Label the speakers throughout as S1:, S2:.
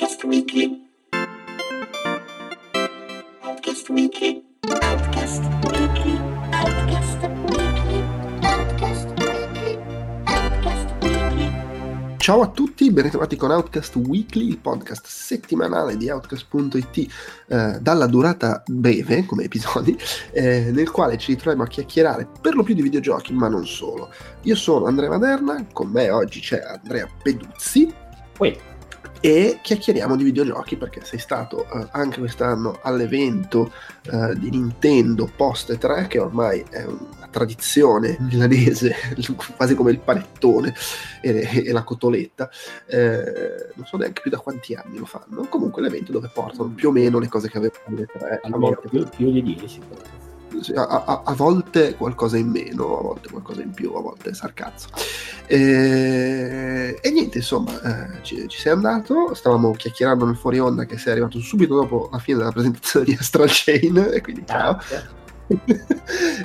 S1: Outcast Weekly. Outcast Weekly. Outcast Weekly. Outcast Weekly. Outcast Weekly. Outcast Weekly.
S2: Ciao a tutti, ben ritrovati con Outcast Weekly, il podcast settimanale di Outcast.it eh, dalla durata breve come episodi, eh, nel quale ci ritroviamo a chiacchierare per lo più di videogiochi, ma non solo. Io sono Andrea Maderna, con me oggi c'è Andrea Peduzzi
S3: Uè,
S2: e chiacchieriamo di videogiochi perché sei stato eh, anche quest'anno all'evento eh, di Nintendo Post 3 che ormai è una tradizione milanese quasi come il panettone e, e la cotoletta. Eh, non so neanche più da quanti anni lo fanno. Comunque l'evento dove portano più o meno le cose che avevano le tre. A
S3: almeno
S2: volte
S3: più, più di 10.
S2: sì, a, a- a volte qualcosa in meno, a volte qualcosa in più, a volte sarcazzo. E, e niente, insomma, eh, ci, ci sei andato, stavamo chiacchierando nel fuori onda che sei arrivato subito dopo la fine della presentazione di Astral Chain, e quindi ciao.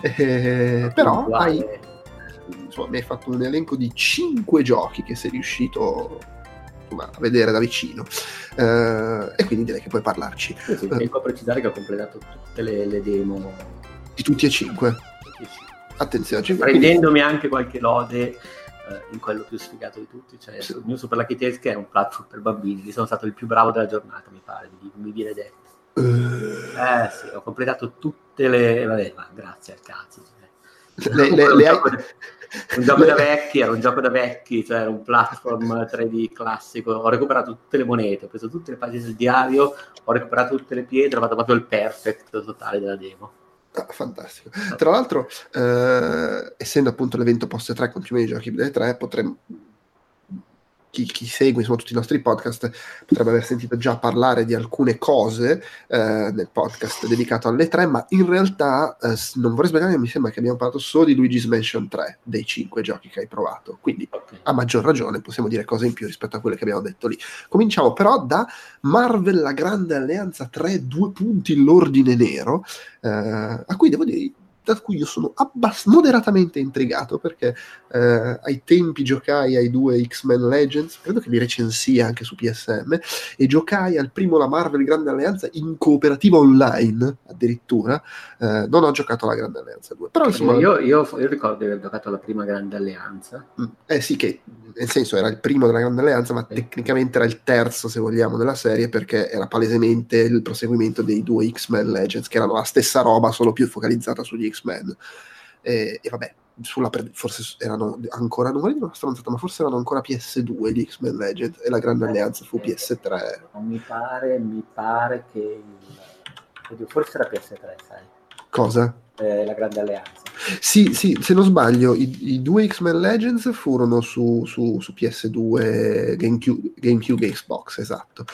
S2: Eh, però hai, insomma, mi hai fatto un elenco di 5 giochi che sei riuscito a vedere da vicino. Eh, e quindi direi che puoi parlarci
S3: Sì, sì, tengo a precisare che ho completato tutte le, le demo.
S2: Di tutti e 5.
S3: Sì.
S2: Attenzione, cinque, quindi-
S3: Prendendomi anche qualche lode eh, in quello più sfigato di tutti, cioè
S2: Sì.
S3: il Super Lucky Tales che è un platform per bambini, lì sono stato il più bravo della giornata, mi pare, mi, mi viene detto.
S2: Eh,
S3: Eh sì, ho completato tutte le... Vabbè, ma grazie al cazzo. cioè.
S2: le, le-
S3: un
S2: le hai-
S3: gioco da- un gioco
S2: le-
S3: da vecchi, era un gioco da vecchi, cioè era un platform 3D classico. Ho recuperato tutte le monete, ho preso tutte le pagine del diario, ho recuperato tutte le pietre, ho fatto proprio il perfect totale della demo.
S2: Ah, fantastico. Tra l'altro, eh, essendo appunto l'evento post 3 con più meno giochi delle 3, potremmo. Chi, chi segue insomma, tutti i nostri podcast potrebbe aver sentito già parlare di alcune cose eh, nel podcast dedicato alle 3, ma in realtà eh, non vorrei sbagliare, mi sembra che abbiamo parlato solo di Luigi's Mansion 3 dei 5 giochi che hai provato. Quindi
S3: Ok.
S2: a maggior ragione possiamo dire cose in più rispetto a quelle che abbiamo detto lì. Cominciamo però da Marvel La Grande Alleanza 3, due punti l'ordine nero, eh, a cui devo dire da cui io sono abbast- moderatamente intrigato perché eh, ai tempi giocai ai due X-Men Legends, credo che li recensii anche su PSM, e giocai al primo La Marvel Grande Alleanza in cooperativa online addirittura. Eh, non ho giocato alla Grande Alleanza 2, però insomma...
S3: Io, io- io ricordo di aver giocato la prima grande alleanza.
S2: Mm, Eh sì, che nel senso era il primo della Grande Alleanza, ma
S3: Sì.
S2: tecnicamente era il terzo, se vogliamo, della serie, perché era palesemente il proseguimento dei due X-Men Legends, che erano la stessa roba, solo più focalizzata sugli X-Men. E, e vabbè, sulla pre- forse erano ancora, non vorrei dire una stronzata, ma forse erano ancora PS2 gli X-Men Legends, e la Grande Alleanza fu PS3.
S3: Non mi pare, mi pare che il... forse era PS3, sai,
S2: Cosa?
S3: Eh, la grande alleanza.
S2: Sì, sì, se non sbaglio, i, i due X-Men Legends furono su, su- su PS2, GameCube, GameCube Xbox, esatto.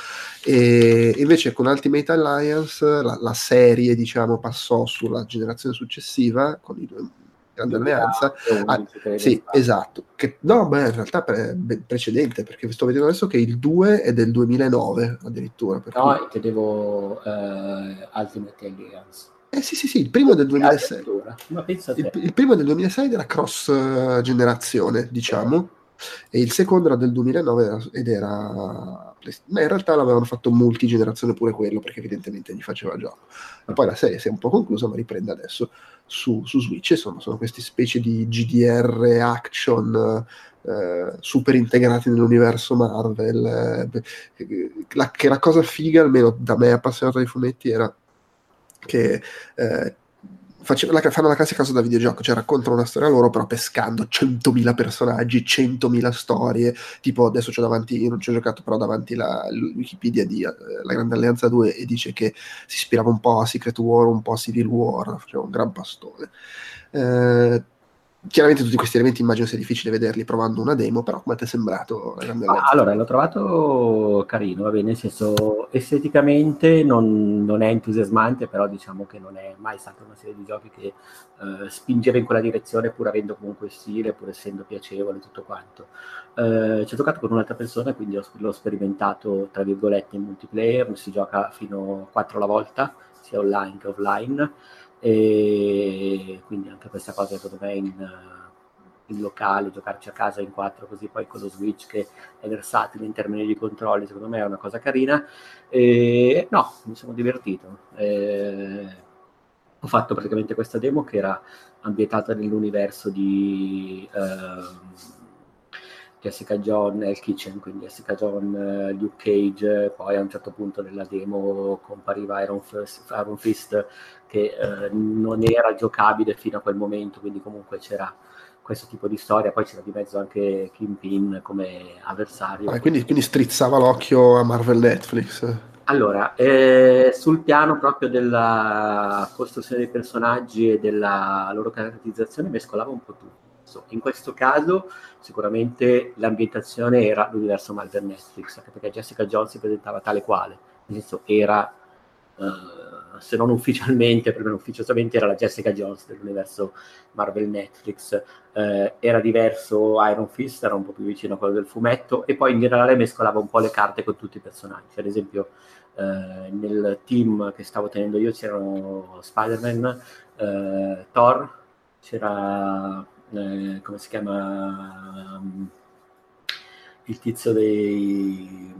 S2: E invece con Ultimate Alliance la, la serie, diciamo, passò sulla generazione successiva con i due Grande Alleanza. Ah, Sì, esatto. Che, no, beh, in realtà pre- precedente, perché sto vedendo adesso che il 2 è del 2009 addirittura. per cui-
S3: No, intendevo eh, Ultimate Alliance.
S2: Eh sì, sì, sì, il primo del 2006.
S3: Addirittura. Ma pensa a
S2: Il, il primo del 2006 ed era cross eh, generazione, diciamo, e il secondo era del 2009 era- ed era... Ma in realtà l'avevano fatto multigenerazione pure quello, perché evidentemente gli faceva gioco. E poi la serie si è un po' conclusa, ma riprende adesso su, su Switch. Insomma, sono queste specie di GDR action eh, super integrati nell'universo Marvel. eh, la, che la cosa figa, almeno da me appassionato di fumetti, era che eh, face- la- fanno la classica cosa da videogioco, cioè raccontano una storia loro, però pescando 100.000 personaggi, 100.000 storie. Tipo, adesso c'ho davanti, non ci ho giocato, però davanti la Wikipedia di eh, La Grande Alleanza 2 e dice che si ispirava un po' a Secret War, un po' a Civil War, faceva un gran pastone. Eh, chiaramente tutti questi elementi immagino sia difficile vederli provando una demo, però come ti è sembrato
S3: allora, l'ho trovato carino, va bene, nel senso esteticamente non, non è entusiasmante, però diciamo che non è mai stata una serie di giochi che eh, spingeva in quella direzione pur avendo comunque stile, pur essendo piacevole e tutto quanto. Eh, ci ho giocato con un'altra persona, quindi ho- l'ho sperimentato tra virgolette in multiplayer, si gioca fino a 4 alla volta, sia online che offline, e quindi anche questa cosa secondo me in, in locale, giocarci a casa in quattro, così poi con lo Switch che è versatile in termini di controlli, secondo me è una cosa carina. E, no, mi sono divertito. E, ho fatto praticamente questa demo che era ambientata nell'universo di uh, Jessica John nel kitchen, quindi Jessica John, uh, Luke Cage, poi a un certo punto nella demo compariva Iron Fist, Iron Fist che uh, non era giocabile fino a quel momento, quindi comunque c'era questo tipo di storia, poi c'era di mezzo anche Kingpin come avversario.
S2: Ah, quindi, quindi strizzava l'occhio a Marvel Netflix.
S3: Allora, eh, sul piano proprio della costruzione dei personaggi e della loro caratterizzazione mescolava un po' tutto. In questo caso sicuramente l'ambientazione era l'universo Marvel Netflix, anche perché Jessica Jones si presentava tale quale, nel senso era, uh, se non ufficialmente, per me ufficiosamente era la Jessica Jones dell'universo Marvel Netflix, uh, era diverso Iron Fist, era un po' più vicino a quello del fumetto e poi in generale mescolava un po' le carte con tutti i personaggi, ad esempio eh, nel team che stavo tenendo io c'erano Spider-Man, Thor, c'era eh, come si chiama um, il tizio dei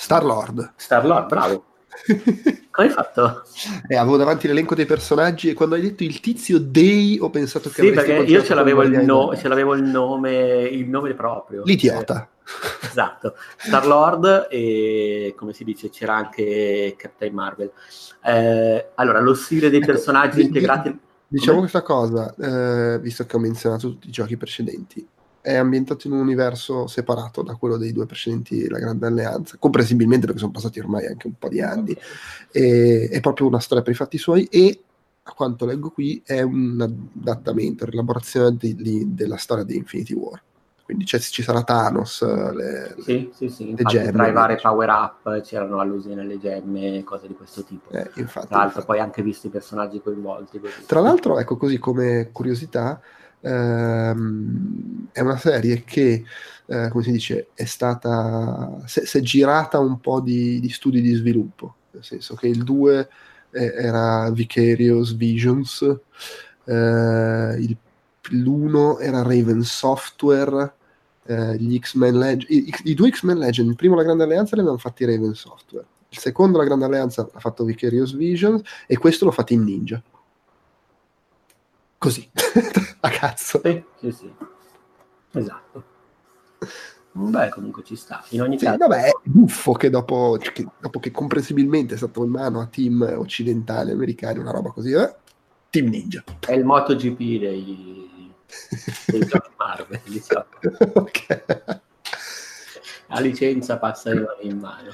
S2: Star Lord.
S3: Star Lord, bravo. Come hai fatto?
S2: Eh, avevo davanti l'elenco dei personaggi e quando hai detto il tizio dei ho pensato che
S3: Sì, perché io ce l'avevo, il, no, ce l'avevo il, nome, il nome proprio.
S2: L'idiota.
S3: Eh, esatto. Star Lord e come si dice c'era anche Captain Marvel. Eh, allora, lo stile dei ecco, personaggi integrati...
S2: Diciamo Come? questa cosa, eh, visto che ho menzionato tutti i giochi precedenti è ambientato in un universo separato da quello dei due precedenti La Grande Alleanza, comprensibilmente perché sono passati ormai anche un po' di anni, e, è proprio una storia per i fatti suoi e a quanto leggo qui è un adattamento, un'elaborazione della storia di Infinity War. Quindi ci sarà Thanos, le,
S3: sì, sì, sì. le gemme. Tra i vari power up c'erano allusioni alle gemme, cose di questo tipo.
S2: Eh, infatti,
S3: Tra l'altro
S2: infatti.
S3: poi anche visto i personaggi coinvolti. Così.
S2: Tra l'altro, ecco così come curiosità, ehm, è una serie che, eh, come si dice, è stata, si è girata un po' di, di, studi di sviluppo, nel senso che il 2 era Vicarious Visions, eh, il, l'1 era Raven Software, eh, gli X-Men Legend, i, i, due X-Men Legend, il primo la Grande Alleanza avevano fatti Raven Software, il secondo la Grande Alleanza ha fatto Vicarious Visions e questo l'ho fatto in Ninja così, a cazzo.
S3: Sì, sì, sì. Esatto. Beh, comunque ci sta. In ogni
S2: sì,
S3: caso...
S2: Vabbè, è buffo che dopo, che dopo, che comprensibilmente è stato in mano a team occidentali, americani, una roba così, eh? Team Ninja.
S3: È il MotoGP dei, giochi Marvel, diciamo. ok. La licenza passa in mano.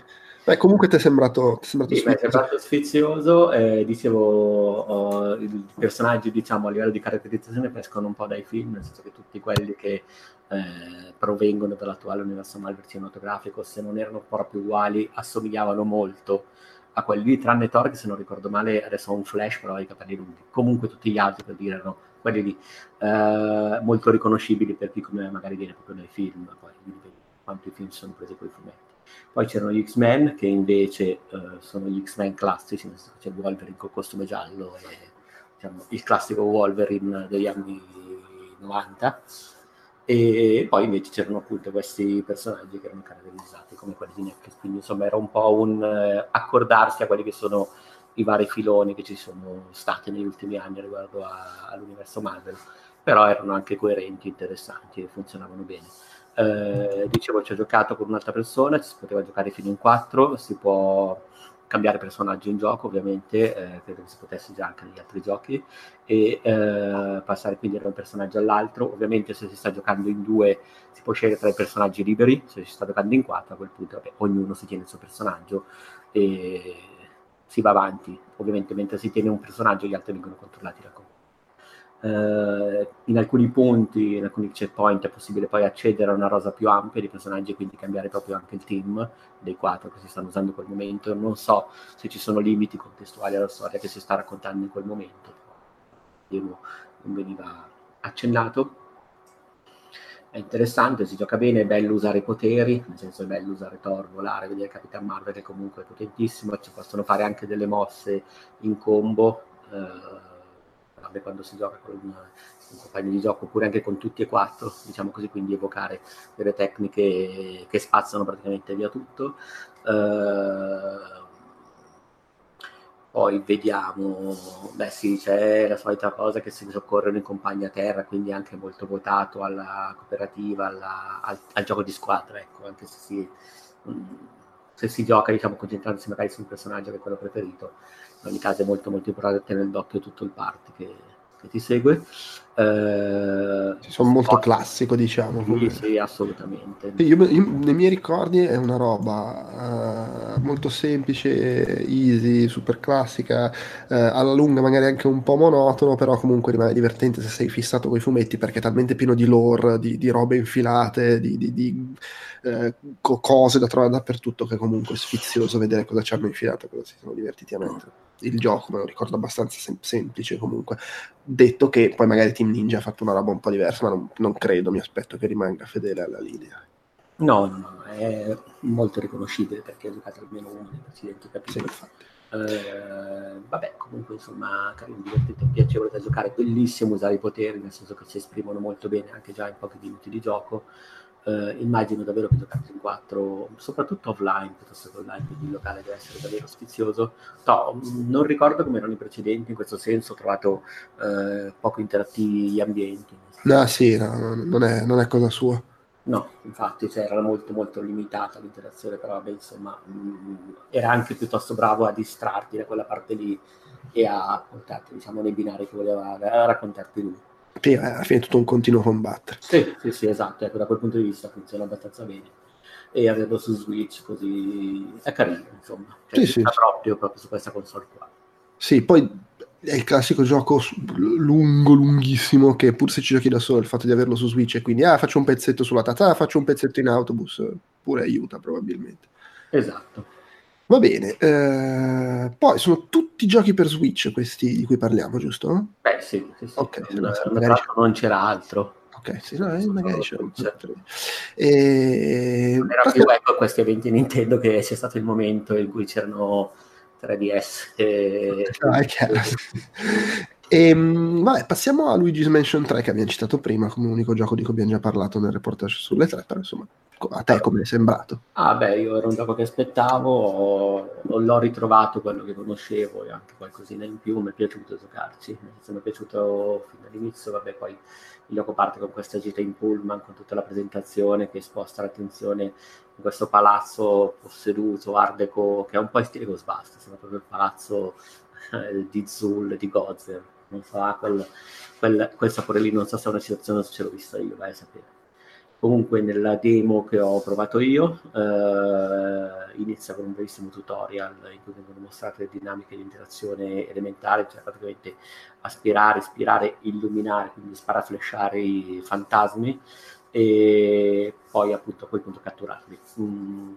S2: Beh, comunque ti è sembrato, ti è sembrato
S3: sì, sfizioso. È sembrato sfizioso. Eh, dicevo, oh, i personaggi, diciamo, a livello di caratterizzazione pescono un po' dai film, nel senso che tutti quelli che eh, provengono dall'attuale universo Marvel cinematografico, se non erano proprio uguali, assomigliavano molto a quelli lì, tranne Thor, che se non ricordo male adesso ha un flash, però ha i capelli lunghi. Comunque tutti gli altri, per dire, erano quelli lì, eh, molto riconoscibili per chi come magari viene proprio nei film, poi quanto i film sono presi con i fumetti. Poi c'erano gli X-Men che invece uh, sono gli X-Men classici, nel senso c'è Wolverine col costume giallo e diciamo, il classico Wolverine degli anni 90. E poi invece c'erano appunto questi personaggi che erano caratterizzati come quelli di Netflix, quindi insomma era un po' un uh, accordarsi a quelli che sono i vari filoni che ci sono stati negli ultimi anni riguardo a, all'universo Marvel, però erano anche coerenti, interessanti e funzionavano bene. Eh, dicevo, ci ho giocato con un'altra persona, ci si poteva giocare fino in quattro, si può cambiare personaggio in gioco, ovviamente, eh, credo che si potesse già anche negli altri giochi, e eh, passare quindi da un personaggio all'altro. Ovviamente se si sta giocando in due si può scegliere tra i personaggi liberi, se si sta giocando in quattro a quel punto vabbè, ognuno si tiene il suo personaggio e si va avanti. Ovviamente mentre si tiene un personaggio gli altri vengono controllati da computer. Uh, in alcuni punti, in alcuni checkpoint è possibile poi accedere a una rosa più ampia di personaggi e quindi cambiare proprio anche il team dei quattro che si stanno usando in quel momento. Non so se ci sono limiti contestuali alla storia che si sta raccontando in quel momento. non veniva accennato. È interessante, si gioca bene, è bello usare i poteri, nel senso è bello usare Thor, volare, vedere Capitan Marvel che comunque è potentissimo, ci possono fare anche delle mosse in combo. Vabbè, quando si gioca con un, un compagno di gioco oppure anche con tutti e quattro, diciamo così, quindi evocare delle tecniche che spazzano praticamente via tutto. Uh, poi vediamo, beh sì, c'è la solita cosa che si soccorrono i compagni a terra, quindi anche molto votato alla cooperativa, alla, al, al, gioco di squadra, ecco, anche se si, se si gioca diciamo concentrandosi magari su un personaggio che è quello preferito, in ogni caso è molto molto importante tenere d'occhio tutto il party che, che ti segue.
S2: Eh, sono molto poi, classico, diciamo.
S3: Sì, sì assolutamente.
S2: Io, io, nei miei ricordi è una roba uh, molto semplice, easy, super classica, uh, alla lunga magari anche un po' monotono, però comunque rimane divertente se sei fissato con i fumetti perché è talmente pieno di lore, di, di robe infilate, di, di, di uh, cose da trovare dappertutto che comunque è sfizioso vedere cosa ci hanno infilato, cosa si sono divertiti a mettere il gioco, me lo ricordo abbastanza sem- semplice comunque. Detto che poi magari Team Ninja ha fatto una roba un po' diversa, ma non, non credo, mi aspetto che rimanga fedele alla linea.
S3: No, no, no, è molto riconoscibile perché ha giocato almeno uno dei precedenti capitoli. Sì, eh, vabbè, comunque insomma, carino, divertente, piacevole da giocare, bellissimo usare i poteri, nel senso che si esprimono molto bene anche già in pochi minuti di gioco eh, immagino davvero che giocare in 4, soprattutto offline piuttosto che online, quindi il locale deve essere davvero sfizioso. No, non ricordo come erano i precedenti, in questo senso ho trovato eh, poco interattivi gli ambienti.
S2: No, sì, no, non, è, non, è, cosa sua.
S3: No, infatti cioè, era molto molto limitata l'interazione, però vabbè, insomma, mh, mm, era anche piuttosto bravo a distrarti da quella parte lì e a portarti diciamo, nei binari che voleva raccontarti lui
S2: sì, alla fine è tutto un continuo combattere.
S3: Sì, sì, sì, esatto, ecco, da quel punto di vista funziona abbastanza bene. E averlo su Switch così è carino, insomma. Cioè, sì, sì. proprio, proprio su questa console qua.
S2: Sì, poi è il classico gioco lungo, lunghissimo, che pur se ci giochi da solo, il fatto di averlo su Switch e quindi, ah, faccio un pezzetto sulla tazza, ah, faccio un pezzetto in autobus, pure aiuta probabilmente.
S3: Esatto.
S2: Va bene, eh, poi sono tutti giochi per Switch questi di cui parliamo, giusto?
S3: Beh, sì, sì, sì. Okay, non, magari non c'era altro.
S2: Ok, sì, no, eh, magari c'era altro. E...
S3: Non era più ecco questi eventi Nintendo che c'è stato il momento in cui c'erano 3DS e...
S2: No, è chiaro. E, ehm, vabbè, passiamo a Luigi's Mansion 3 che abbiamo citato prima come unico gioco di cui abbiamo già parlato nel reportage sulle tre, però insomma, a te come è sembrato?
S3: Ah beh, io era un gioco che aspettavo, l'ho ritrovato quello che conoscevo e anche qualcosina in più, mi è piaciuto giocarci, mi è piaciuto fin dall'inizio, vabbè poi il gioco parte con questa gita in pullman, con tutta la presentazione che sposta l'attenzione in questo palazzo posseduto, art deco, che è un po' in stile Ghostbusters, sembra proprio il palazzo eh, di Zul, di Gozer non so, ha quel, quel, quel, sapore lì, non so se è una situazione se ce l'ho vista io, vai a sapere. Comunque nella demo che ho provato io eh, inizia con un brevissimo tutorial in cui vengono mostrate le dinamiche di interazione elementare, cioè praticamente aspirare, ispirare, illuminare, quindi sparaflesciare i fantasmi e poi appunto a quel punto catturarli. Mm.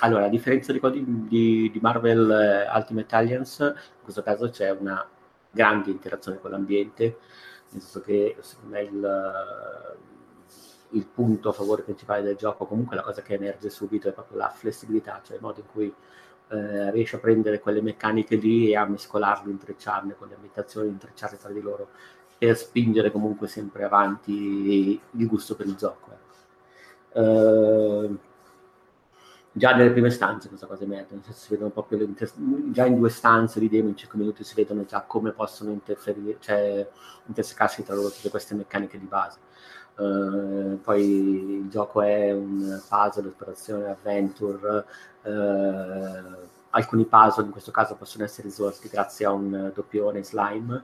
S3: Allora, a differenza di, di, di Marvel eh, Ultimate Alliance, in questo caso c'è una grande interazione con l'ambiente, nel senso che secondo me il, il punto a favore principale del gioco, comunque la cosa che emerge subito è proprio la flessibilità, cioè il modo in cui eh, riesce a prendere quelle meccaniche lì e a mescolarle, intrecciarle con le ambientazioni, intrecciarle tra di loro per spingere comunque sempre avanti il gusto per il gioco. Uh, già nelle prime stanze questa cosa emerge, nel senso si vedono proprio le inter- già in due stanze di demo in 5 minuti si vedono già come possono interferire, cioè intersecarsi tra loro tutte queste meccaniche di base. Uh, poi il gioco è un puzzle, esplorazione, adventure. Uh, alcuni puzzle in questo caso possono essere risolti grazie a un doppione slime,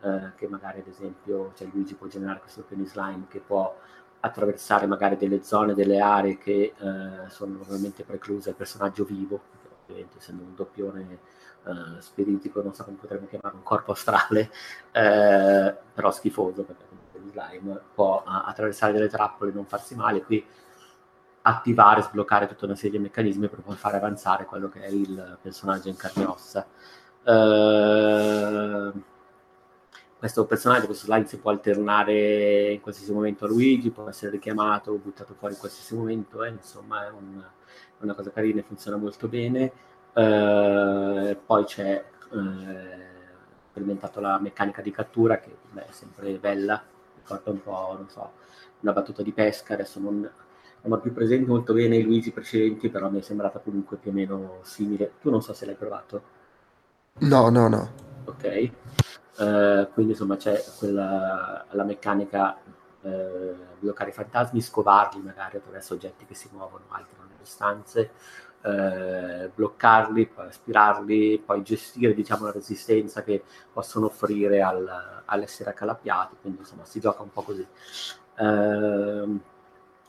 S3: uh, che magari ad esempio cioè Luigi può generare questo doppione slime che può attraversare magari delle zone, delle aree che eh, sono normalmente precluse al personaggio vivo, ovviamente essendo un doppione eh, spiritico, non so come potremmo chiamare, un corpo astrale, eh, però schifoso, perché comunque il slime può attraversare delle trappole, non farsi male, qui attivare, sbloccare tutta una serie di meccanismi per poi fare avanzare quello che è il personaggio in carne e ossa. Uh, questo personaggio, questo slime si può alternare in qualsiasi momento a Luigi, può essere richiamato o buttato fuori in qualsiasi momento, eh, insomma è un, una cosa carina e funziona molto bene. Uh, poi c'è uh, sperimentato la meccanica di cattura, che beh, è sempre bella, ricorda un po', non so, una battuta di pesca, adesso non, non ho più presente molto bene i Luigi precedenti, però mi è sembrata comunque più o meno simile. Tu non so se l'hai provato.
S2: No, no, no.
S3: Ok. Eh, quindi insomma c'è quella, la meccanica eh, bloccare i fantasmi, scovarli magari attraverso oggetti che si muovono, altri nelle stanze, eh, bloccarli, poi aspirarli, poi gestire diciamo, la resistenza che possono offrire al, all'essere accalappiati, quindi insomma si gioca un po' così. Eh,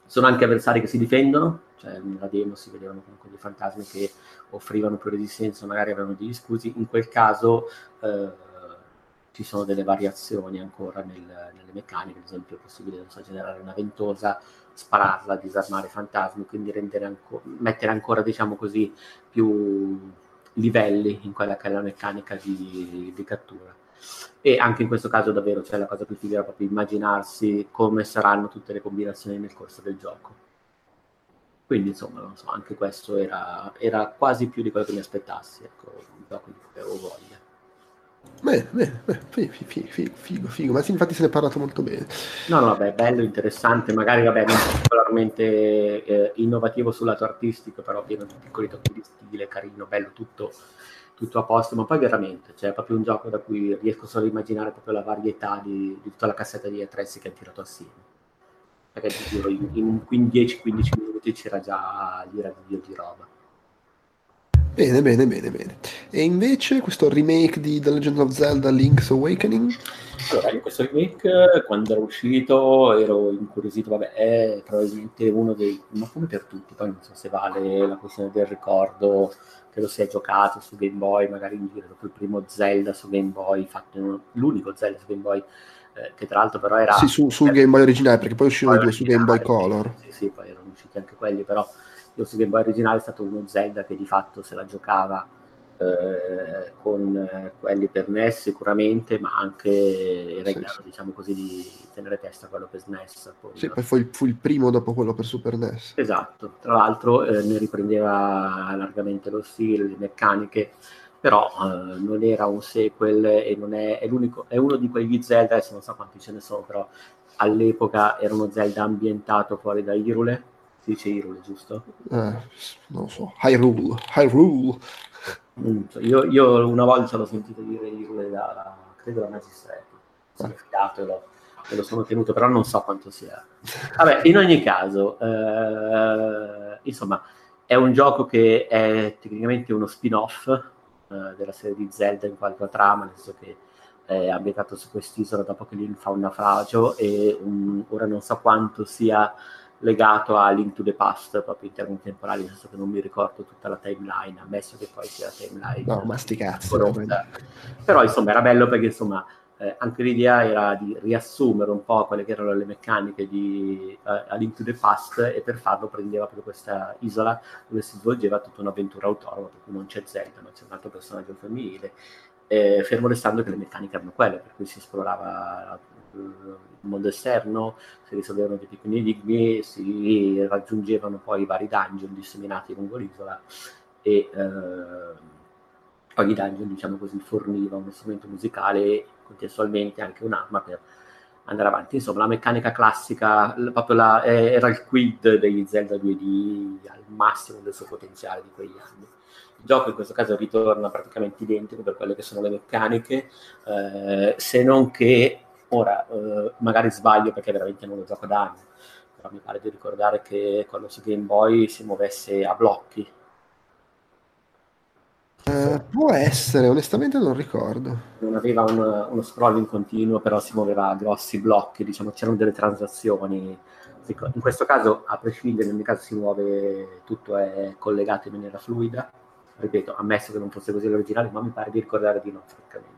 S3: sono anche avversari che si difendono, cioè nella demo si vedevano comunque dei fantasmi che offrivano più resistenza, magari avevano degli scusi, in quel caso eh, ci sono delle variazioni ancora nel, nelle meccaniche, ad esempio è possibile so, generare una ventosa, spararla, disarmare fantasmi, quindi anco- mettere ancora, diciamo così, più livelli in quella che è la meccanica di, di cattura. E anche in questo caso davvero cioè, la cosa più figa proprio immaginarsi come saranno tutte le combinazioni nel corso del gioco. Quindi insomma, non so, anche questo era, era quasi più di quello che mi aspettassi, ecco, un gioco di cui avevo voglia.
S2: Beh, beh, beh figo, figo, figo, figo, ma sì, infatti se ne è parlato molto bene.
S3: No, no, vabbè, bello, interessante, magari vabbè, non particolarmente eh, innovativo sul lato artistico, però pieno di piccoli tocchi di stile, carino, bello, tutto, tutto a posto, ma poi veramente, cioè, proprio un gioco da cui riesco solo a immaginare proprio la varietà di, di tutta la cassetta di attrezzi che hanno tirato assieme. Perché ti giuro, in, in 10-15 minuti c'era già l'ira di Dio di roba.
S2: Bene, bene, bene, bene. E invece questo remake di The Legend of Zelda Link's Awakening?
S3: Allora, in questo remake, quando era uscito, ero incuriosito, vabbè, è probabilmente uno dei... ma come per tutti, poi non so se vale la questione del ricordo che lo si è giocato su Game Boy, magari in giro dopo il primo Zelda su Game Boy, fatto l'unico Zelda su Game Boy, eh, che tra l'altro però era...
S2: Sì, su, sul Game Boy originale, perché poi uscivano due su Game Boy Color.
S3: Sì, sì, poi erano usciti anche quelli, però lo Game Boy originale è stato uno Zelda che di fatto se la giocava eh, con eh, quelli per NES sicuramente, ma anche era in grado, sì. diciamo così, di tenere testa a quello per SNES.
S2: Poi, sì, poi fu il, fu il, primo dopo quello per Super NES.
S3: Esatto, tra l'altro eh, ne riprendeva largamente lo stile, le meccaniche, però eh, non era un sequel e non è, è, l'unico, è uno di quegli Zelda, adesso non so quanti ce ne sono, però all'epoca era uno Zelda ambientato fuori da Irule si dice Hyrule, giusto?
S2: Eh, non lo so, Hyrule, Hyrule.
S3: Mm, io, io, una volta l'ho sentito dire Hyrule da, credo da Magistretti, sono fidato e lo, e lo sono tenuto, però non so quanto sia. Vabbè, in ogni caso, eh, insomma, è un gioco che è tecnicamente uno spin-off eh, della serie di Zelda in quanto a trama, nel senso che è ambientato su quest'isola dopo che Link fa un naufragio e um, ora non so quanto sia legato a Link to the Past, proprio in termini temporali, nel senso che non mi ricordo tutta la timeline, ammesso che poi sia la timeline.
S2: No, ma sti cazzi.
S3: Però insomma era bello perché insomma eh, anche l'idea era di riassumere un po' quelle che erano le meccaniche di uh, A Link to the Past e per farlo prendeva proprio questa isola dove si svolgeva tutta un'avventura autonoma, per cui non c'è Zelda, ma c'è un altro personaggio femminile, eh, fermo restando che le meccaniche erano quelle, per cui si esplorava mondo esterno, si risolvevano dei piccoli enigmi, si raggiungevano poi i vari dungeon disseminati lungo l'isola e eh, ogni dungeon, diciamo così, forniva uno strumento musicale e contestualmente anche un'arma per andare avanti. Insomma, la meccanica classica la, era il quid degli Zelda 2D al massimo del suo potenziale di quegli anni. Il gioco in questo caso ritorna praticamente identico per quelle che sono le meccaniche, eh, se non che Ora, eh, magari sbaglio perché veramente non lo gioco da anni, però mi pare di ricordare che quello su Game Boy si muovesse a blocchi.
S2: Eh, può essere, onestamente non ricordo.
S3: Non aveva un, uno scrolling continuo, però si muoveva a grossi blocchi, diciamo, c'erano delle transazioni. In questo caso, a prescindere, nel mio caso si muove, tutto è collegato in maniera fluida. Ripeto, ammesso che non fosse così l'originale, ma mi pare di ricordare di no, francamente.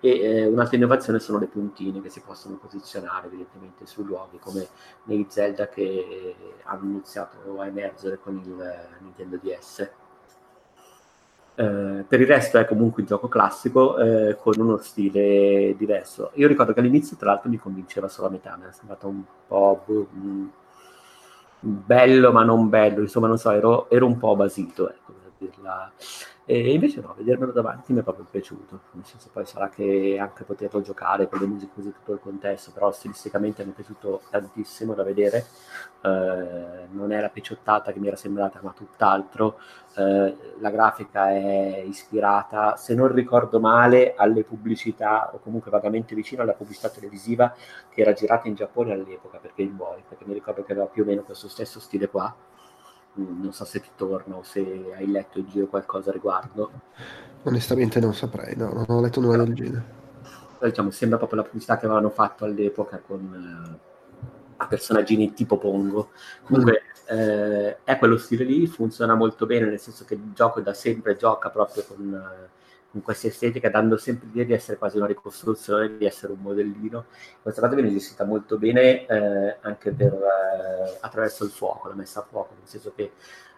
S3: E eh, un'altra innovazione sono le puntine che si possono posizionare evidentemente sui luoghi, come nei Zelda che hanno iniziato a emergere con il Nintendo DS. Eh, per il resto è comunque un gioco classico eh, con uno stile diverso. Io ricordo che all'inizio, tra l'altro, mi convinceva solo a metà, mi è sembrato un po' boh, mm, bello, ma non bello, insomma, non so, ero, ero un po' basito, ecco, dirla. E invece no, vedermelo davanti mi è proprio piaciuto, nel senso poi sarà che anche poterlo giocare con le musiche così tutto il contesto, però stilisticamente mi è piaciuto tantissimo da vedere, eh, non è la picciottata che mi era sembrata ma tutt'altro, eh, la grafica è ispirata, se non ricordo male, alle pubblicità o comunque vagamente vicino alla pubblicità televisiva che era girata in Giappone all'epoca per Game Boy, perché mi ricordo che aveva più o meno questo stesso stile qua non so se ti torna o se hai letto in giro qualcosa a riguardo.
S2: Onestamente non saprei, no, non ho letto nulla del genere.
S3: Diciamo, sembra proprio la pubblicità che avevano fatto all'epoca con eh, personaggini tipo Pongo. Comunque mm. eh, è quello stile lì, funziona molto bene, nel senso che il gioco da sempre gioca proprio con... Eh, in questa estetica, dando sempre l'idea di essere quasi una ricostruzione, di essere un modellino. Questa cosa viene gestita molto bene eh, anche per, eh, attraverso il fuoco, la messa a fuoco, nel senso che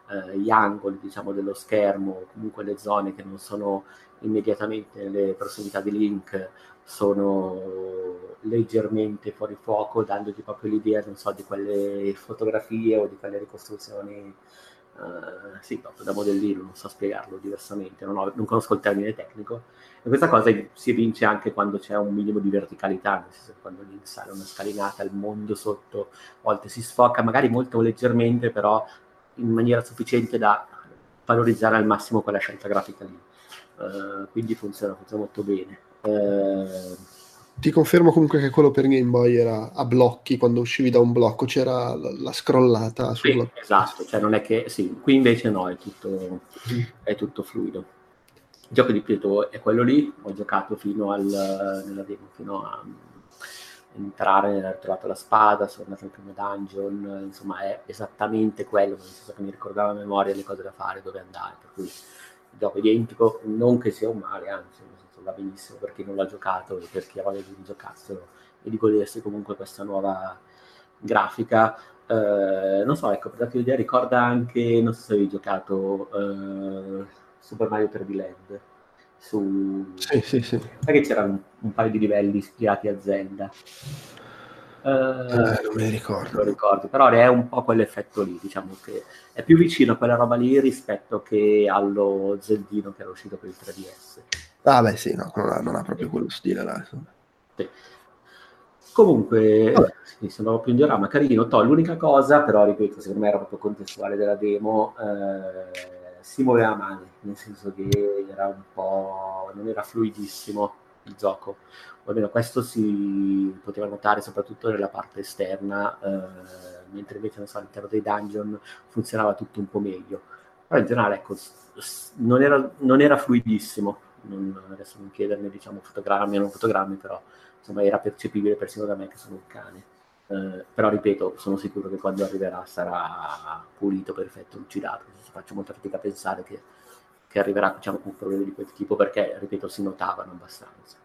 S3: eh, gli angoli diciamo, dello schermo, comunque le zone che non sono immediatamente nelle prossimità di Link, sono leggermente fuori fuoco, dandoti proprio l'idea, non so, di quelle fotografie o di quelle ricostruzioni Uh, sì, proprio da modellino, non so spiegarlo diversamente, non, ho, non, conosco il termine tecnico. E questa cosa si evince anche quando c'è un minimo di verticalità, nel senso quando lì sale una scalinata, il mondo sotto a volte si sfoca, magari molto leggermente, però in maniera sufficiente da valorizzare al massimo quella scelta grafica lì. Uh, quindi funziona, funziona molto bene. Uh,
S2: ti confermo comunque che quello per Game Boy era a blocchi, quando uscivi da un blocco c'era la, la scrollata
S3: sì, sulla... Esatto, cioè non è che... Sì, qui invece no, è tutto, mm. è tutto fluido. Il gioco di Pietro è quello lì, ho giocato fino al... demo, fino a entrare, ho trovato la spada, sono andato al primo dungeon, insomma è esattamente quello, nel senso che mi ricordava a memoria le cose da fare, dove andare, per cui il gioco è identico, non che sia un male, anzi va benissimo per chi non l'ha giocato e per chi ha voglia di giocarselo e di godersi comunque questa nuova grafica. Eh, non so, ecco, per darti un'idea, ricorda anche, non so se avevi giocato eh, Super Mario 3D Land. Su...
S2: Sì, sì, sì.
S3: Perché c'erano un, un, paio di livelli ispirati a Zelda.
S2: Eh, eh, non me li ricordo.
S3: Lo ricordo, però è un po' quell'effetto lì, diciamo che è più vicino a quella roba lì rispetto che allo Zeldino che era uscito per il 3DS.
S2: Ah, beh, sì, no, non ha, non ha proprio quello stile là. Insomma.
S3: Sì. Comunque, Vabbè. sì, sembrava più un diorama carino. To, l'unica cosa, però, ripeto, secondo me era proprio contestuale della demo, eh, si muoveva male, nel senso che era un po'. non era fluidissimo il gioco. O almeno questo si poteva notare soprattutto nella parte esterna, eh, mentre invece non so, all'interno dei dungeon funzionava tutto un po' meglio. Però in generale, ecco, non era, non era fluidissimo non, adesso non chiedermi diciamo fotogrammi o non fotogrammi, però insomma era percepibile persino da me che sono un cane. Eh, però ripeto, sono sicuro che quando arriverà sarà pulito, perfetto, lucidato. Faccio molta fatica a pensare che, che arriverà diciamo, con problemi di quel tipo perché, ripeto, si notavano abbastanza.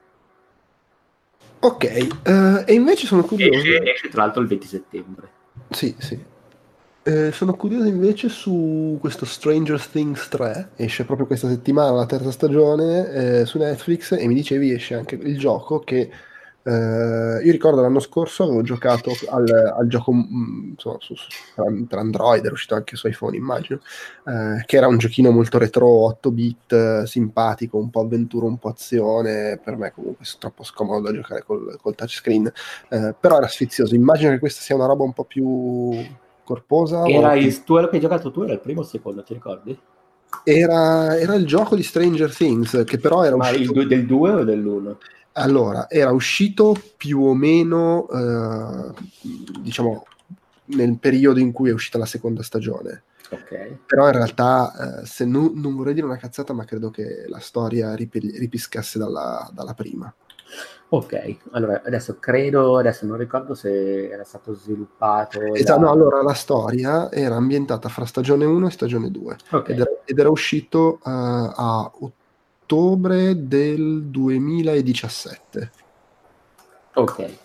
S2: Ok, uh, e invece sono curioso.
S3: Esce, esce tra l'altro il 20 settembre.
S2: Sì, sì. Eh, sono curioso invece su questo Stranger Things 3, esce proprio questa settimana la terza stagione eh, su Netflix e mi dicevi esce anche il gioco che eh, io ricordo l'anno scorso avevo giocato al, al gioco mm, insomma, su, su, per Android, era uscito anche su iPhone immagino, eh, che era un giochino molto retro 8 bit, simpatico, un po' avventura, un po' azione, per me comunque è troppo scomodo da giocare col, col touchscreen, eh, però era sfizioso, immagino che questa sia una roba un po' più corposa.
S3: Era il, tu, che hai giocato tu, era il primo o il secondo, ti ricordi?
S2: Era, era, il gioco di Stranger Things, che però era
S3: Ma uscito... del 2 o dell'1?
S2: Allora, era uscito più o meno, eh, diciamo, nel periodo in cui è uscita la seconda stagione.
S3: Okay.
S2: Però in realtà, eh, se non, non, vorrei dire una cazzata, ma credo che la storia ripi- ripiscasse dalla, dalla prima.
S3: Ok, allora adesso credo, adesso non ricordo se era stato sviluppato.
S2: Esatto, da... no, allora la storia era ambientata fra stagione 1 e stagione 2 okay. ed, era, ed, era, uscito uh, a ottobre del 2017.
S3: Ok.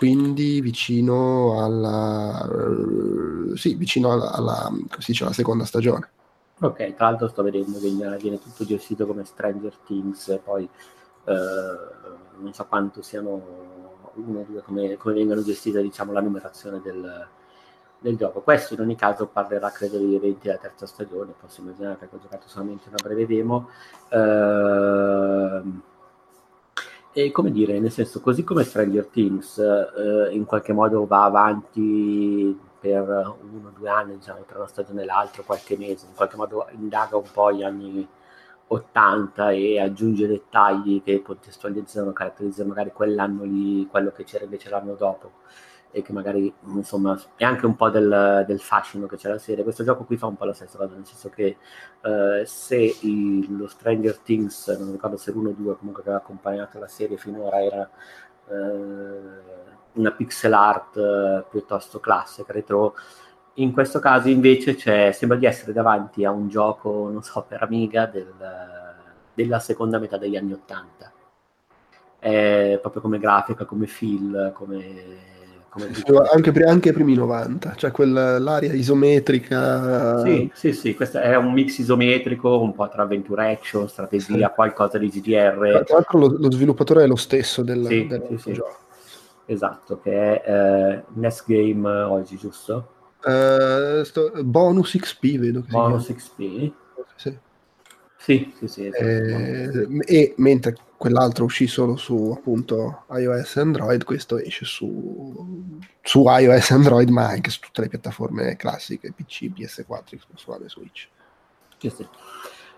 S2: Quindi vicino alla, uh, sì, vicino alla, alla, dice, alla, seconda stagione.
S3: Ok, tra l'altro sto vedendo che viene tutto gestito come Stranger Things, poi uh, non so quanto siano uno o due, come, come vengono gestite diciamo, la numerazione del, del gioco. Questo in ogni caso parlerà credo degli eventi della terza stagione, posso immaginare perché ho giocato solamente una breve demo. Ehm, e come dire, nel senso, così come Stranger Things eh, in qualche modo va avanti per uno o due anni, diciamo, tra una stagione e l'altra, qualche mese, in qualche modo indaga un po' gli anni 80 e aggiunge dettagli che contestualizzano, caratterizzano magari quell'anno lì, quello che c'era invece l'anno dopo e che magari insomma è anche un po' del, del, fascino che c'è la serie. Questo gioco qui fa un po' la stessa cosa, nel senso che eh, se il, lo Stranger Things, non ricordo se l'uno o due comunque che aveva accompagnato la serie finora era eh, una pixel art eh, piuttosto classica, retro, in questo caso invece sembra di essere davanti a un gioco, non so, per Amiga del, della seconda metà degli anni Ottanta. proprio come grafica, come feel, come
S2: anche, anche i primi 90, cioè quell'area isometrica.
S3: Sì, sì, sì, questo è un mix isometrico un po' tra avventure action, strategia, sì. qualcosa di GDR.
S2: Tra l'altro lo, lo, sviluppatore è lo stesso del,
S3: sì,
S2: del
S3: sì, sì. gioco. Esatto, che è eh, Next Game oggi, giusto?
S2: Uh, sto, bonus XP, vedo. Che
S3: bonus XP?
S2: Sì.
S3: Sì, sì. Esatto.
S2: Eh, e mentre quell'altro uscì solo su appunto iOS e Android, questo esce su, su iOS e Android, ma anche su tutte le piattaforme classiche, PC, PS4, Xbox One e Switch.
S3: Sì, sì.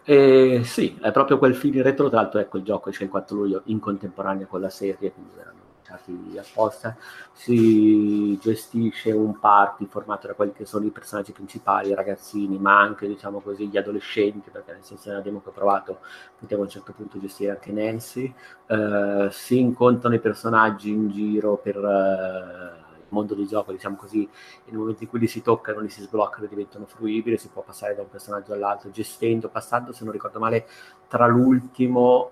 S3: Eh, sì, è proprio quel film retro, tra l'altro ecco il gioco esce il 4 luglio in contemporanea con la serie, quindi erano creati apposta, si gestisce un party formato da quelli che sono i personaggi principali, i ragazzini, ma anche diciamo così gli adolescenti, perché nel senso nella demo che ho provato potevo a un certo punto gestire anche Nancy, uh, si incontrano i personaggi in giro per... Uh, mondo di gioco, diciamo così, nel momento in cui li si toccano, li si sbloccano diventano fruibili, si può passare da un personaggio all'altro, gestendo, passando, se non ricordo male, tra l'ultimo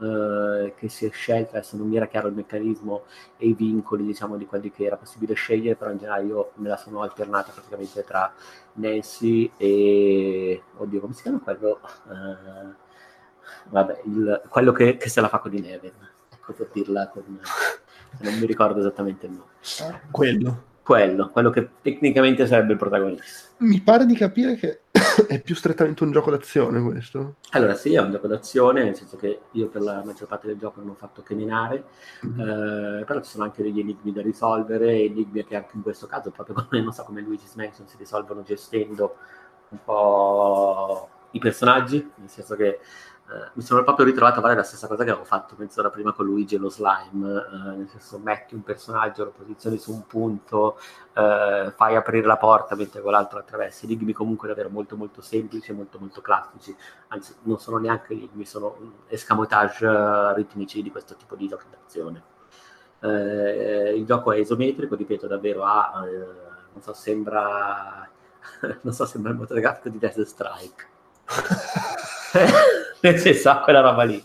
S3: eh, che si è scelta, adesso non mi era chiaro il meccanismo e i vincoli diciamo di quelli che era possibile scegliere, però in generale io me la sono alternata praticamente tra Nancy e oddio come si chiama quello? Uh, vabbè, il, quello che, che, se la fa con i Neven, ecco per dirla con, non mi ricordo esattamente il nome.
S2: Quello
S3: quello, quello che tecnicamente sarebbe il protagonista.
S2: Mi pare di capire che è più strettamente un gioco d'azione questo.
S3: Allora sì, è un gioco d'azione, nel senso che io per la maggior parte del gioco non ho fatto che minare, mm-hmm. eh, però ci sono anche degli enigmi da risolvere, enigmi che anche in questo caso, proprio come, non so, come Luigi's Mansion, si risolvono gestendo un po' i personaggi, nel senso che eh, mi sono proprio ritrovato a fare la stessa cosa che avevo fatto mezz'ora prima con Luigi e lo slime, eh, nel senso metti un personaggio, lo posizioni su un punto, eh, fai aprire la porta mentre con l'altro attraversi, enigmi comunque davvero molto molto semplici e molto molto classici, anzi non sono neanche enigmi, sono escamotage eh, ritmici di questo tipo di giochi d'azione. Eh, il gioco è isometrico, ripeto, davvero ha, eh, non so, sembra, non so, sembra il motore grafico di Death Strike. nel senso a quella roba lì.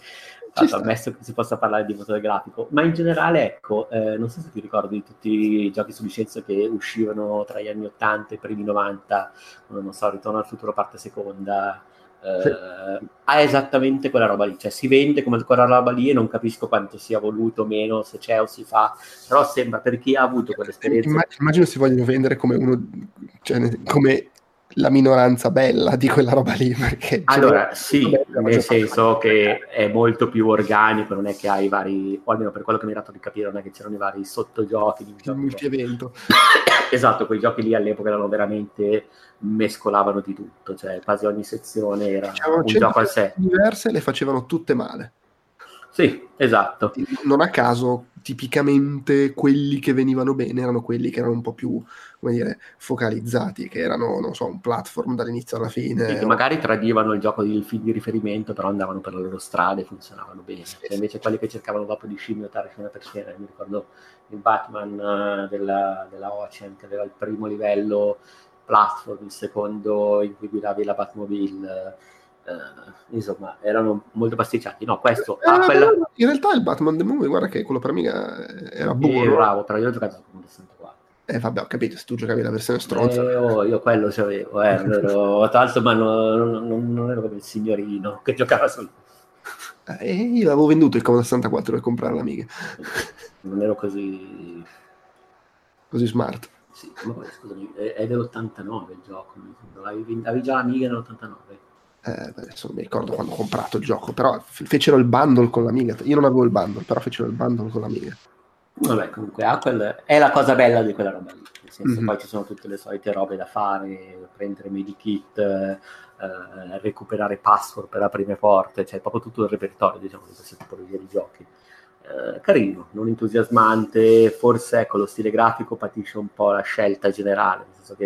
S3: Allora, ammesso che si possa parlare di motore grafico, ma in generale, ecco, eh, non so se ti ricordi di tutti i giochi su licenza che uscivano tra gli anni 80 e i primi 90, non so, Ritorno al futuro parte seconda, eh, sì. ha esattamente quella roba lì, cioè si vende come quella roba lì e non capisco quanto sia voluto o meno, se c'è o si fa, però sembra per chi ha avuto quell'esperienza.
S2: Immagino si vogliono vendere come uno, cioè, come la minoranza bella di quella roba lì. Perché
S3: allora, sì, nel senso che è molto più organico, non è che hai vari, o almeno per quello che mi ha dato di capire, non è che c'erano i vari sottogiochi di
S2: multi-evento.
S3: esatto, quei giochi lì all'epoca erano veramente mescolavano di tutto, cioè quasi ogni sezione era C'erano un gioco a sé.
S2: diverse le facevano tutte male.
S3: Sì, esatto.
S2: Non a caso, tipicamente quelli che venivano bene erano quelli che erano un po' più, come dire, focalizzati, che erano, non so, un platform dall'inizio alla fine.
S3: Sì, che magari tradivano il gioco di, di riferimento, però andavano per le loro strade e funzionavano bene. Sì, sì. invece quelli che cercavano dopo di scimmiottare scena per scena, mi ricordo il Batman uh, della, della Ocean, che aveva il primo livello platform, il secondo in cui guidavi la Batmobile Uh, insomma, erano molto pasticciati. No, questo
S2: eh, quella... In realtà il Batman The Movie, guarda che quello per Amiga era buono.
S3: Eh, bravo, però io ho giocato con 64.
S2: Eh, vabbè, ho capito, se tu giocavi la versione stronza.
S3: Eh, oh, io quello c'avevo, eh, ero, tra l'altro, ma non, non, non, ero come il signorino che giocava solo.
S2: Eh, io avevo venduto il Commodore 64 per comprare l'Amiga.
S3: Non ero così...
S2: Così smart.
S3: Sì, ma poi, scusami, è, è dell'89 il gioco, avevi, avevi già l'Amiga nell'89.
S2: Eh, adesso non mi ricordo quando ho comprato il gioco, però fecero il bundle con l'Amiga. Io non avevo il bundle, però fecero il bundle con l'Amiga.
S3: Vabbè, comunque Apple è la cosa bella di quella roba lì, nel senso
S2: Mhm.
S3: poi ci sono tutte le solite robe da fare, prendere medikit, eh, recuperare password per aprire porte, cioè proprio tutto il repertorio diciamo, di questa tipologia di giochi. Eh, carino, non entusiasmante, forse ecco, lo stile grafico patisce un po' la scelta generale, nel senso che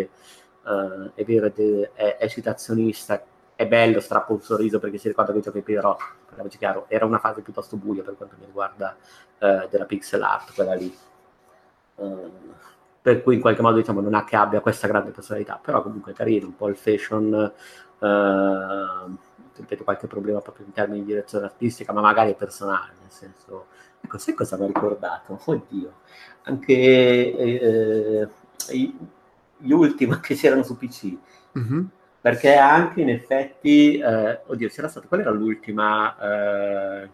S3: eh, è vero, è, è- è citazionista, è bello, strappa un sorriso perché si ricorda che giochi però, parliamoci chiaro, era una fase piuttosto buia per quanto mi riguarda eh, della pixel art, quella lì. Eh, per cui in qualche modo diciamo non ha che abbia questa grande personalità, però comunque è carino, un po' il fashion, eh, ripeto, qualche problema proprio in termini di direzione artistica, ma magari è personale, nel senso, ecco, sai cosa mi ha ricordato? Oddio, anche eh, i- gli ultimi che c'erano su PC,
S2: Mhm.
S3: Perché anche in effetti, eh, oddio, c'era stato, qual era l'ultima, eh,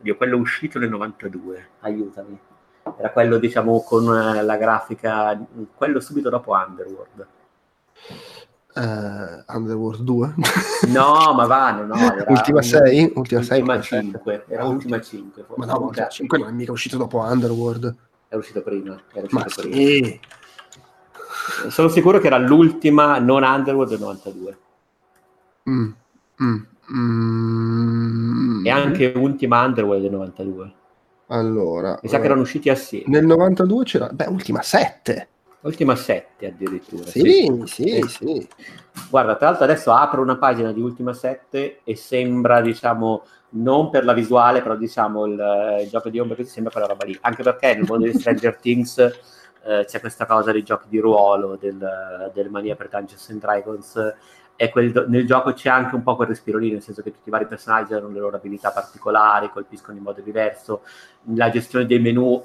S3: oddio, quello uscito nel 92, aiutami, era quello diciamo con eh, la grafica, quello subito dopo Underworld.
S2: Eh, Underworld 2.
S3: No, ma va, no,
S2: Ultima
S3: un-
S2: 6? Ultima 6?
S3: Ultima 5, era ultima 5,
S2: Ma no, Ultima 5 non è mica uscito dopo Underworld.
S3: è uscito prima, era
S2: Ma
S3: uscito prima.
S2: sì.
S3: Sono sicuro che era l'ultima non Underworld del 92
S2: Mm, mm, mm.
S3: e anche ultima Underworld del 92.
S2: Allora,
S3: Mi sa che erano usciti assieme.
S2: nel 92 c'era, beh, Ultima 7.
S3: Ultima 7 addirittura.
S2: Sì, sì,
S3: Sì.
S2: sì.
S3: Guarda, tra l'altro adesso apro una pagina di Ultima 7 e sembra, diciamo, non per la visuale, però diciamo il, il gioco di ombre sembra quella roba lì. Anche perché nel mondo di Stranger Things eh, c'è questa cosa dei giochi di ruolo, del, del mania per Dungeons and Dragons. E quel- nel gioco c'è anche un po' quel respiro lì, nel senso che tutti i vari personaggi hanno le loro abilità particolari, colpiscono in modo diverso. La gestione dei menu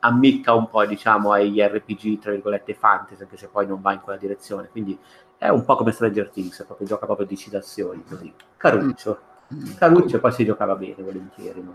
S3: ammicca un po', diciamo, agli RPG, tra virgolette, fantasy, anche se poi non va in quella direzione. Quindi è un po' come Stranger Things, proprio gioca proprio di citazioni, così. Caruccio. Caruccio e poi si giocava bene, volentieri. non-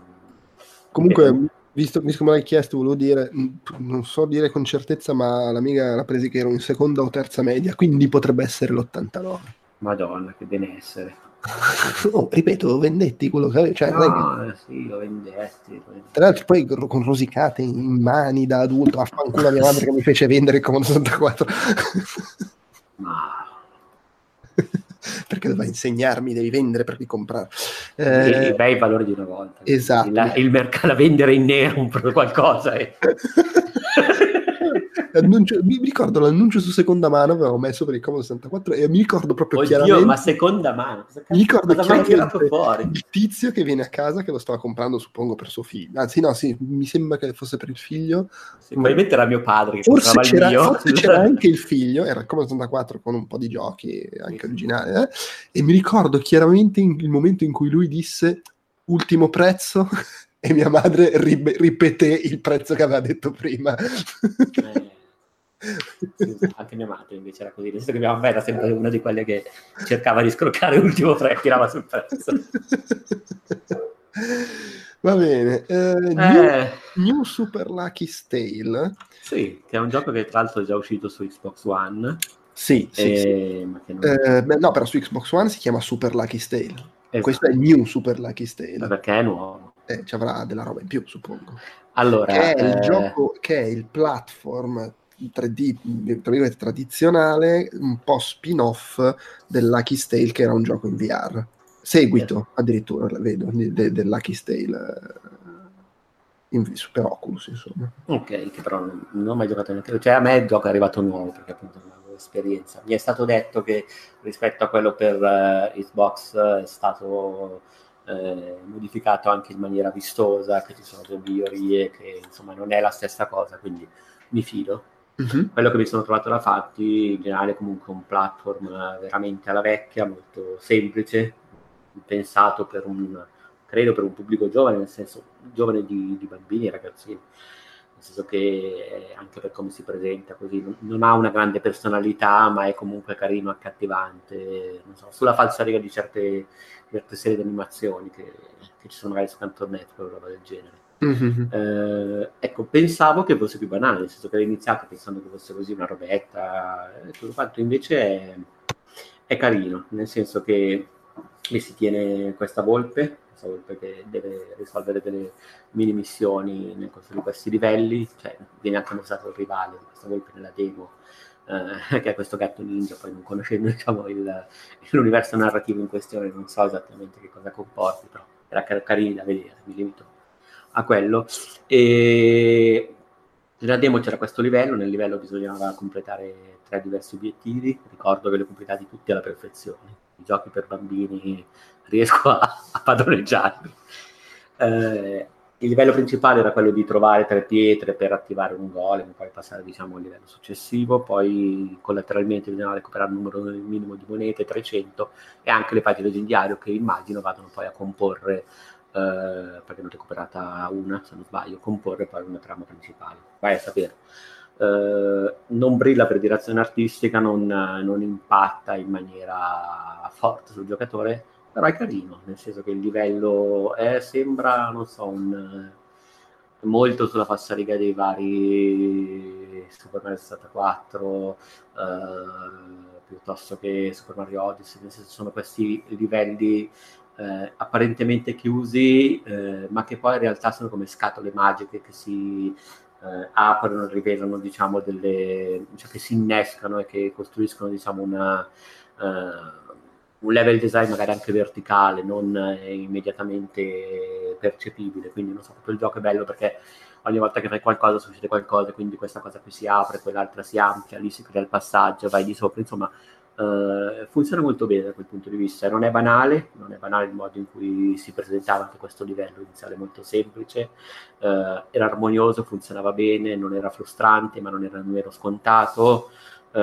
S2: Comunque, visto, visto che me l'hai chiesto, volevo dire, mh, non so dire con certezza, ma l'amiga l'ha presi che ero in seconda o terza media, quindi potrebbe essere l'89.
S3: Madonna, che benessere.
S2: Oh, ripeto, vendetti quello che avevi, cioè, non è che-
S3: No, eh, sì, lo vendesti. lo vendesti.
S2: Tra l'altro poi con rosicate in mani da adulto, affanculo a mia madre che mi fece vendere il Commodore 64.
S3: Ma
S2: Perché doveva insegnarmi, devi vendere per comprare.
S3: i
S2: Eh,
S3: bei valori di una volta.
S2: esatto.
S3: Il, il mercato da vendere in nero un qualcosa. eh.
S2: annuncio- mi ricordo l'annuncio su seconda mano, avevo messo per il Commodore 64 e mi ricordo proprio
S3: Oddio,
S2: chiaramente...
S3: ma seconda mano.
S2: Mi ricordo chiaramente
S3: fuori?
S2: il tizio che viene a casa che lo stava comprando, suppongo, per suo figlio. Anzi, no, sì, mi sembra che fosse per il figlio.
S3: Sì, probabilmente era mio padre che
S2: Forse
S3: comprava il
S2: c'era,
S3: mio.
S2: forse c'era anche il figlio, era il Commodore 64 con un po' di giochi, anche originali, eh? e mi ricordo chiaramente il momento in cui lui disse ultimo prezzo e mia madre rib- ripeté il prezzo che aveva detto prima.
S3: Eh, sì, anche mia madre invece era così, nel senso che mia mamma era sempre una di quelle che cercava di scroccare l'ultimo prezzo e tirava sul prezzo.
S2: Va bene, eh, new,
S3: Eh,
S2: New Super Lucky Stale.
S3: sì, che è un gioco che tra l'altro è già uscito su Xbox One,
S2: Sì, sì, sì.
S3: eh, ma che non...
S2: Eh, beh, no, però su Xbox One si chiama Super Lucky Stale.
S3: esatto,
S2: Questo è il New Super Lucky Stale.
S3: perché è nuovo.
S2: Eh, ci avrà della roba in più, suppongo.
S3: Allora,
S2: che è il
S3: eh,
S2: gioco che è il platform 3D tra virgolette, tradizionale, un po' spin-off del Lucky Stale, che era un gioco in VR. Seguito addirittura, la vedo, de- del Lucky Stale eh, in Super Oculus, insomma.
S3: Ok, che però non, non ho mai giocato neanche. Cioè, a me il gioco è arrivato nuovo perché appunto non avevo esperienza. Mi è stato detto che rispetto a quello per eh, Xbox eh, è stato eh, modificato anche in maniera vistosa, che ci sono delle migliorie, che insomma non è la stessa cosa, quindi mi fido.
S2: Mhm.
S3: Quello che mi sono trovato da fatti, in generale, comunque un platform veramente alla vecchia, molto semplice, pensato per un, credo, per un pubblico giovane, nel senso giovane di, di bambini e ragazzini, nel senso che eh, anche per come si presenta così, non, non ha una grande personalità, ma è comunque carino, accattivante, non so, sulla falsariga di certe, certe serie di animazioni che, che ci sono magari su Canton Network o roba del genere.
S2: Mhm.
S3: Eh, ecco, pensavo che fosse più banale, nel senso che avevo iniziato pensando che fosse così una robetta, e tutto quanto invece è, è carino, nel senso che lì si tiene questa volpe, questa volpe che deve risolvere delle mini missioni nel corso di questi livelli, cioè viene anche mostrato il rivale di questa volpe nella demo, eh, che è questo gatto ninja, poi non conoscendo diciamo, il- l'universo narrativo in questione, non so esattamente che cosa comporti, però era car- carino da vedere, mi limito a quello. E nella demo c'era questo livello, nel livello bisognava completare tre diversi obiettivi, ricordo che li ho completati tutti alla perfezione. I giochi per bambini riesco a, a padroneggiarli. Eh, il livello principale era quello di trovare tre pietre per attivare un golem, poi passare diciamo, al livello successivo, poi collateralmente bisognava recuperare il numero minimo di monete, 300, e anche le pagine leggendario che immagino vadano poi a comporre eh, perché ne ho recuperata una, se non sbaglio, comporre poi una trama principale. Vai a sapere. Eh, non brilla per direzione artistica, non, non impatta in maniera forte sul giocatore, però è carino, nel senso che il livello è, sembra, non so, un, molto sulla falsariga dei vari Super Mario 64 eh, piuttosto che Super Mario Odyssey, nel senso sono questi livelli eh, apparentemente chiusi, eh, ma che poi in realtà sono come scatole magiche che si eh, aprono, rivelano, diciamo, delle, cioè che si innescano e che costruiscono, diciamo, una, eh, un level design magari anche verticale, non eh, immediatamente percepibile. Quindi, non so, proprio il gioco è bello perché ogni volta che fai qualcosa succede qualcosa, quindi questa cosa qui si apre, quell'altra si amplia, lì si crea il passaggio, vai di sopra, insomma, Uh, funziona molto bene da quel punto di vista. Non è banale, non è banale il modo in cui si presentava anche questo livello iniziale molto semplice, uh, era armonioso, funzionava bene, non era frustrante, ma non era nemmeno scontato. Ci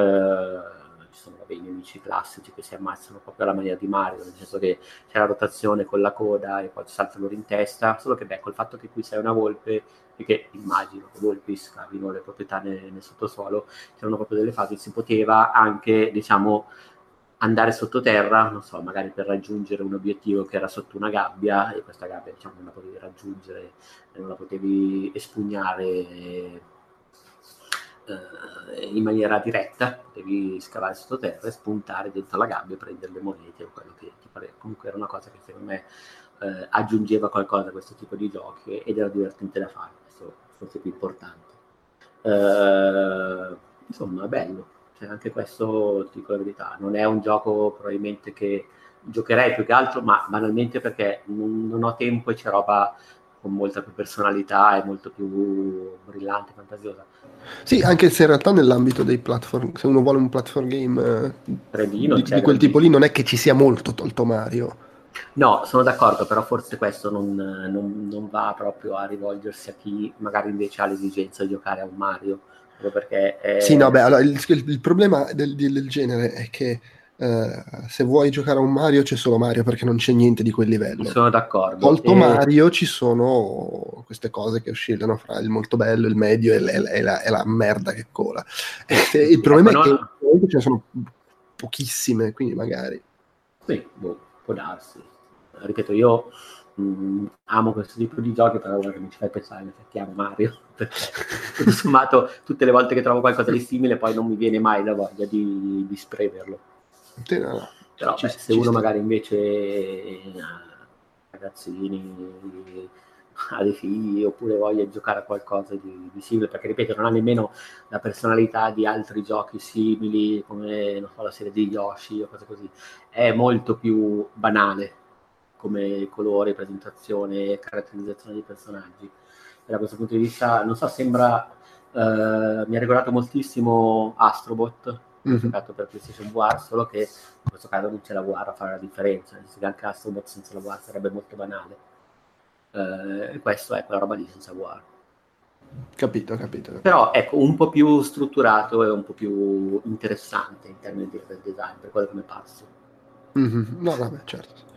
S3: sono vabbè, i nemici classici che si ammazzano proprio alla maniera di Mario, nel senso che c'è la rotazione con la coda e poi ti salta loro in testa, solo che beh, col fatto che qui sei una volpe e che immagino che volpi scavino le proprietà nel, nel sottosuolo, c'erano proprio delle fasi che si poteva anche, diciamo, andare sottoterra, non so, magari per raggiungere un obiettivo che era sotto una gabbia e questa gabbia, diciamo, non la potevi raggiungere, non la potevi espugnare eh, in maniera diretta, potevi scavare sottoterra e spuntare dentro la gabbia e prendere le monete o quello che ti pareva. Comunque era una cosa che secondo me eh, aggiungeva qualcosa a questo tipo di giochi ed era divertente da fare, questo forse più importante. Eh, insomma, è bello, cioè, anche questo, ti dico la verità, non è un gioco probabilmente che giocherei più che altro, ma banalmente perché non, non ho tempo e c'è roba con molta più personalità e molto più brillante, fantasiosa.
S2: Sì, anche se in realtà nell'ambito dei platform, se uno vuole un platform game eh, di, di quel tipo lì, non è che ci sia molto tolto Mario.
S3: No, sono d'accordo, però forse questo non, non- non va proprio a rivolgersi a chi magari invece ha l'esigenza di giocare a un Mario, proprio perché è...
S2: Sì, no, beh, allora, il, il- problema del- del genere è che eh, se vuoi giocare a un Mario c'è solo Mario perché non c'è niente di quel livello.
S3: sono d'accordo.
S2: Tolto
S3: E-
S2: Mario ci sono queste cose che oscillano fra il molto bello, il medio e, l- e la, e la merda che cola. Il problema
S3: Ecco,
S2: è che
S3: no-
S2: ultimamente ce ne sono pochissime, quindi magari...
S3: Sì, boh, può darsi. Ripeto, io mh, amo questo tipo di giochi, però ora che mi ci fai pensare, in effetti amo Mario, perché tutto sommato tutte le volte che trovo qualcosa di simile poi non mi viene mai la voglia di, di spremerlo. Però
S2: Ci-
S3: beh, se uno
S2: sta.
S3: magari invece eh, ragazzini ha dei figli oppure voglia giocare a qualcosa di, di simile, perché ripeto, non ha nemmeno la personalità di altri giochi simili come non so, la serie di Yoshi o cose così, è molto più banale come colore, presentazione, caratterizzazione dei personaggi. E da questo punto di vista, non so, sembra eh, mi ha ricordato moltissimo Astrobot,
S2: Mhm.
S3: giocato per PlayStation VR, solo che in questo caso non c'è la VR a fare la differenza, che anche Astrobot senza la VR sarebbe molto banale. Eh, questo è quella roba lì senza VR.
S2: Capito, capito.
S3: Però ecco, un po' più strutturato e un po' più interessante in termini di design, per quello che mi è parso.
S2: Mhm. No, vabbè, certo.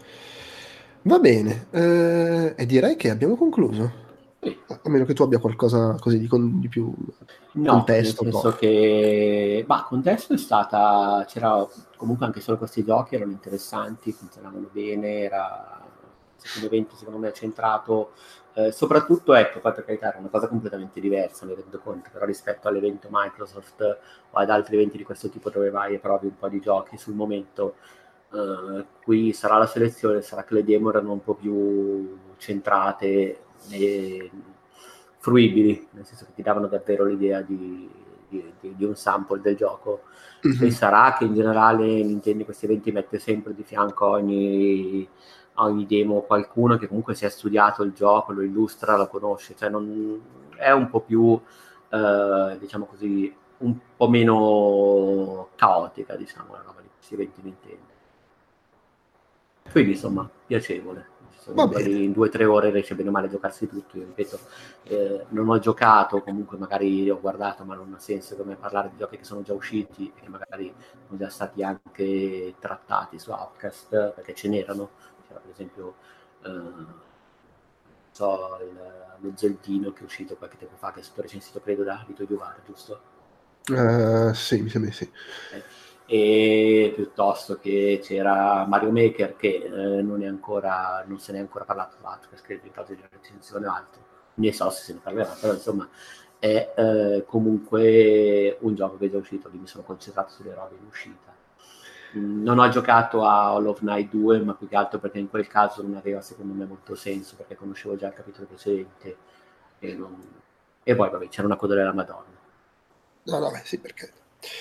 S2: Va bene, eh, e direi che abbiamo concluso. A meno che tu abbia qualcosa così di, con- di più
S3: No,
S2: contesto.
S3: nel senso
S2: no.
S3: che, bah, contesto è stata, c'era comunque anche solo questi giochi erano interessanti, funzionavano bene, era un evento secondo me centrato eh, soprattutto ecco, poi per carità era una cosa completamente diversa, mi rendo conto, però rispetto all'evento Microsoft o ad altri eventi di questo tipo dove vai e provi un po' di giochi sul momento, eh, qui sarà la selezione, sarà che le demo erano un po' più centrate e fruibili, nel senso che ti davano davvero l'idea di, di, di, di un sample del gioco. Mm-hmm. E sarà che in generale Nintendo in questi eventi mette sempre di fianco ogni ogni demo qualcuno che comunque si è studiato il gioco, lo illustra, lo conosce, cioè non, è un po' più, eh, diciamo così, un po' meno caotica, diciamo, la roba di questi eventi Nintendo. Quindi, insomma, piacevole. In due o tre ore riesce bene o male a giocarsi tutto. Io ripeto, eh, non ho giocato, comunque magari ho guardato, ma non ha senso come parlare di giochi che sono già usciti e che magari sono già stati anche trattati su Outcast, perché ce n'erano c'era per esempio eh, so, il, lo Zeldino che è uscito qualche tempo fa, che è stato recensito credo da Vito Giovara, giusto?
S2: Uh, sì, mi sembra sì.
S3: Eh, e piuttosto che c'era Mario Maker che eh, non, ancora, non se ne è ancora parlato altro, che è caso di recensione o altro. Ne so se se ne parlerà, però insomma è eh, comunque un gioco che è già uscito, quindi mi sono concentrato sulle robe in uscita non ho giocato a All of Night 2, ma più che altro perché in quel caso non aveva secondo me molto senso, perché conoscevo già il capitolo precedente e, non... e poi vabbè c'era una coda della Madonna.
S2: No, no, beh, sì, perché...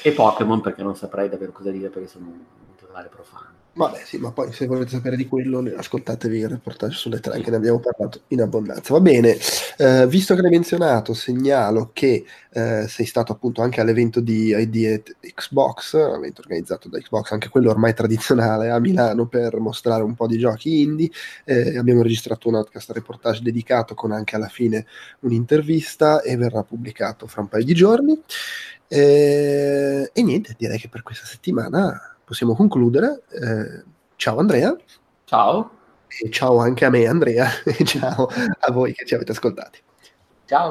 S3: E Pokémon perché non saprei davvero cosa dire perché sono un totale profano.
S2: Vabbè, sì, ma poi se volete sapere di quello, ascoltatevi il reportage sulle tre, che ne abbiamo parlato in abbondanza. Va bene, eh, visto che l'hai menzionato, segnalo che eh, sei stato appunto anche all'evento di ID Xbox, evento organizzato da Xbox, anche quello ormai tradizionale a Milano per mostrare un po' di giochi indie. Eh, abbiamo registrato un podcast reportage dedicato con anche alla fine un'intervista e verrà pubblicato fra un paio di giorni. Eh, e niente, direi che per questa settimana possiamo concludere. Eh, ciao Andrea.
S3: Ciao.
S2: E ciao anche a me Andrea e ciao a voi che ci avete ascoltati.
S3: Ciao.